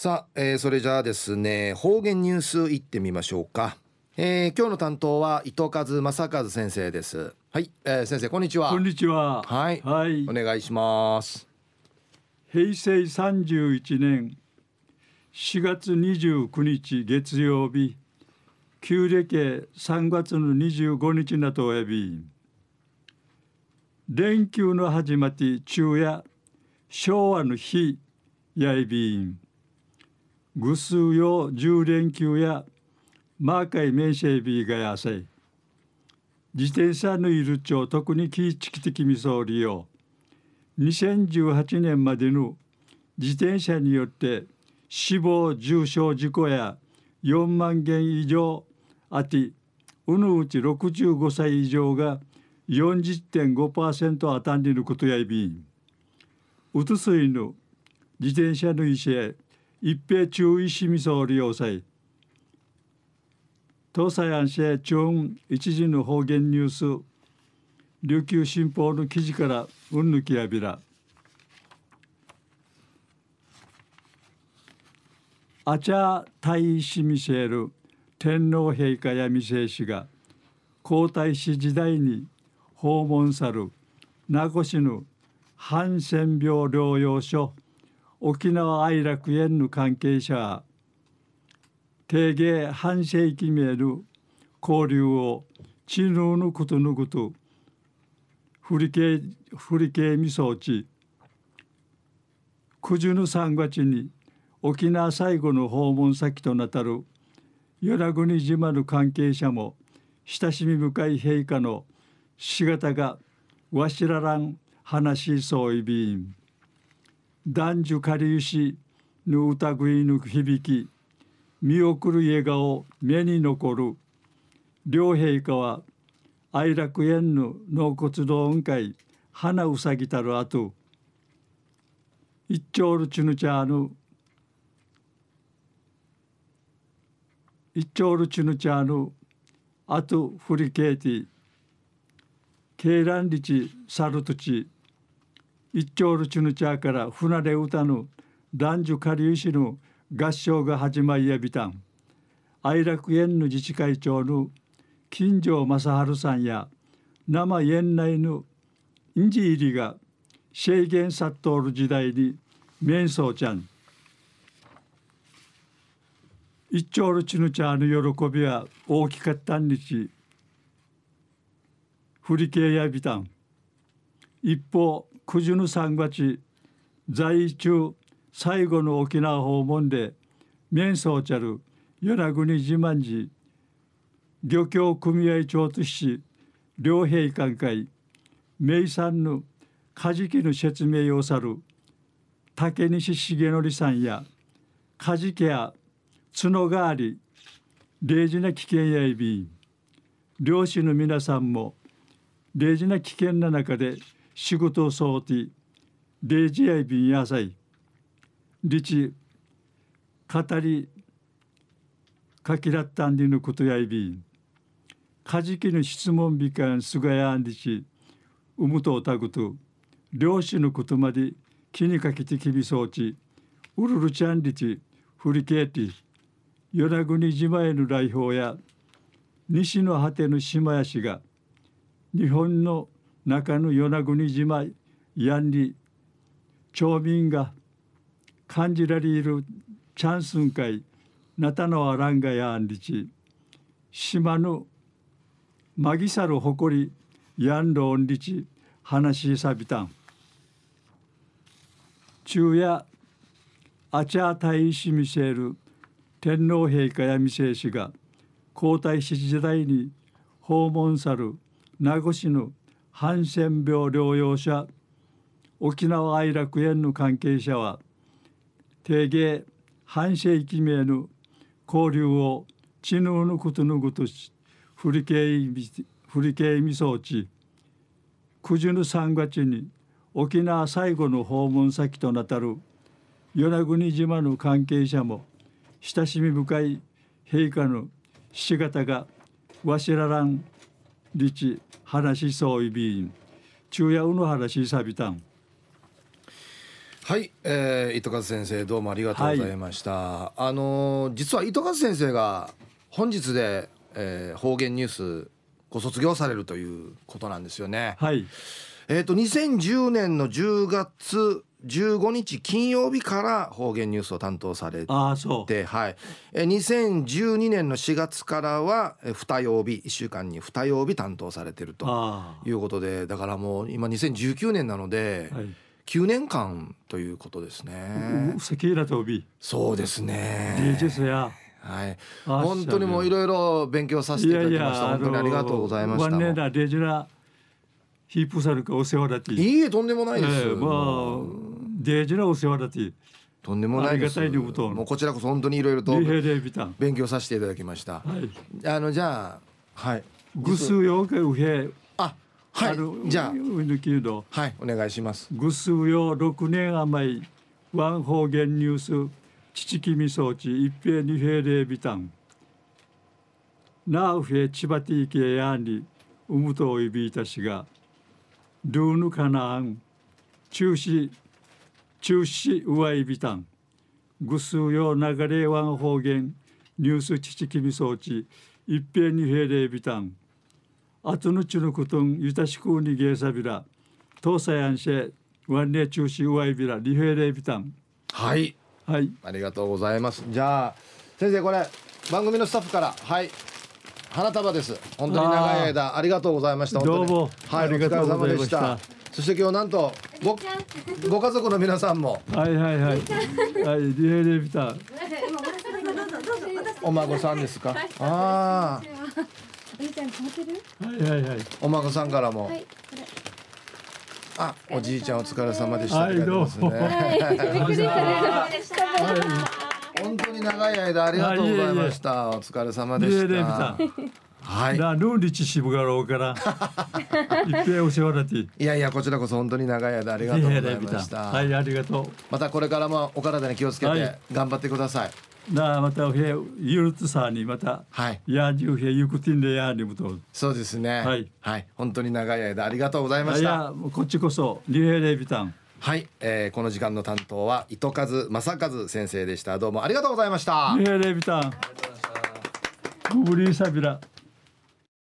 さあ、えー、それじゃあですね方言ニュースいってみましょうか、えー、今日の担当は伊藤和正和先生です。はい、えー、先生こんにちは。こんにちは。はい、はい、お願いします。平成31年4月29日月曜日旧暦3月の25日なとおやび。連休の始まり昼夜昭和の日やいびんぐすうよ10連休やマーカイメンシェイビーがやさい自転車のいる町特にキーチキ的みそうりよ2018年までの自転車によって死亡重傷事故や4万件以上あてうぬうち65歳以上が40.5%当たんでることやいびん。うつすいぬ自転車の医師へ一平注意しみそうり要塞。東西安市中一時の方言ニュース琉球新報の記事からうんぬきやびら。アチャ大使ミシェル天皇陛下や未成氏が皇太子時代に訪問さる名護市のハンセン病療養所沖縄愛楽園の関係者定芸半世紀名る交流を知能のことのこと振り系振り系みそうち九十の三月に沖縄最後の訪問先となたる与那国島の関係者も親しみ深い陛下のしがたがわしららん話しそういびん。男女かりゆしぬ歌いぬ響き見送る笑顔目に残る。両陛下は愛楽園の納骨堂雲会花うさぎたるあと一丁るちぬちゃぬ一丁るちぬちゃぬあと振りけいてケイランリチサルトチ一丁ルチヌチャーから船で歌ぬ男女下流市の合唱が始まりやびたん。愛楽園の自治会長の金城正治さんや生園内のインジ入りが制限殺到る時代に面相ちゃん。一丁ルチヌチャーの喜びは大きかったんにち。振り系やびたん。一方九十の三月在中最後の沖縄訪問で面相ちゃる与那国自慢寺漁協組合長とし両陛下会名産のカジキの説明をさる竹西重則さんやカジキや角があり礼事な危険やいび漁師の皆さんも大事な危険な中で仕事をそうて大事やいびんやさい。理知語りかきらったんりのことやいび。んかじきの質問びかんすがやんりちうむとおたぐと漁師のことまで気にかけてきびそうちうるるちゃんりちふりけて与那国島への来訪や西の果ての島やしが日本の中の与那国島やんに町民が感じられるチャンスン会なたのあらんがやんりち島のまぎさる誇りやんろんりち話しさびたん。昼夜あちゃ大使見せる天皇陛下や未成氏が皇太子時代に訪問さる名護市のハンセン病療養者沖縄愛楽園の関係者は定芸半世紀名の交流を知能のことのごとし振り系振り系みそうち九十の三月に沖縄最後の訪問先となたる与那国島の関係者も親しみ深い陛下の七型がわしららんリチ話しそういびん。昼夜の話さびたん。はい、えー、糸数先生どうもありがとうございました、あのー実は糸数先生が本日で、えー方言ニュースご卒業されるということなんですよね。はいえっ、と2010年の10月15日金曜日から方言ニュースを担当されてああそう。で、はい、えー2012年の4月からはえー二曜日1週間に二曜日担当されてるとあいうことでだからもう今2019年なのであはい。9年間ということですね。そうですね。はい、あ本当にもういろいろ勉強させていただきました。本当にありがとうございました。ヒープサルかお世話だっていいえとんでもないです。ええまあデージラお世話だってとんでもないです。ありがたいこと。もうこちらこそ本当にいろいろと勉強させていただきました。はい。あのじゃあはい。ぐすよかうへあはい。じゃあはいお願いします。ぐすよ六年余りワン方言ニュース。父きみ装置一平二平零ビタンなうへちばていけやんにうむとおいびいたしがルーヌカナン中止中止うわいびたんぐすよ流れワン方言ニュース父きみ装置一平二平零ビタン。あとのちのことんゆたしくうにげさびら東西安市ワンネ中止うわいびらリヘレビタン。はい。はい。ありがとうございます。じゃあ先生これ番組のスタッフから。はい花束です。本当に長い間あ。りがとうございました。どうも。はいありがとうございました。お疲れ様でそして今日なんとごご家族の皆さんも。はいはいはい。はいリヘレビタンお孫さんですか。ああお兄ちゃん持ってる？はいはいはい。お孫さんからも、はい、こあおじいちゃんお疲れ様でした。はいどうも。本当に長い間ありがとうございました。お疲れ様でしたはい。なルーリチシブがろうから一平お世話だってリいやいやこちらこそ本当に長い間ありがとうございました。はいありがとまたこれからもお体に気をつけてはい頑張ってください。うなあまたおへゆるつさにまたはい。やじゅうへゆくてんでやにむとそうですね。はい。はい。本当に長い間ありがとうございまいした。やもうこっちこそリヘレビタンはい、えー、この時間の担当は糸数正和先生でした。どうもありがとうございました。リヘレビタンブリーサビラ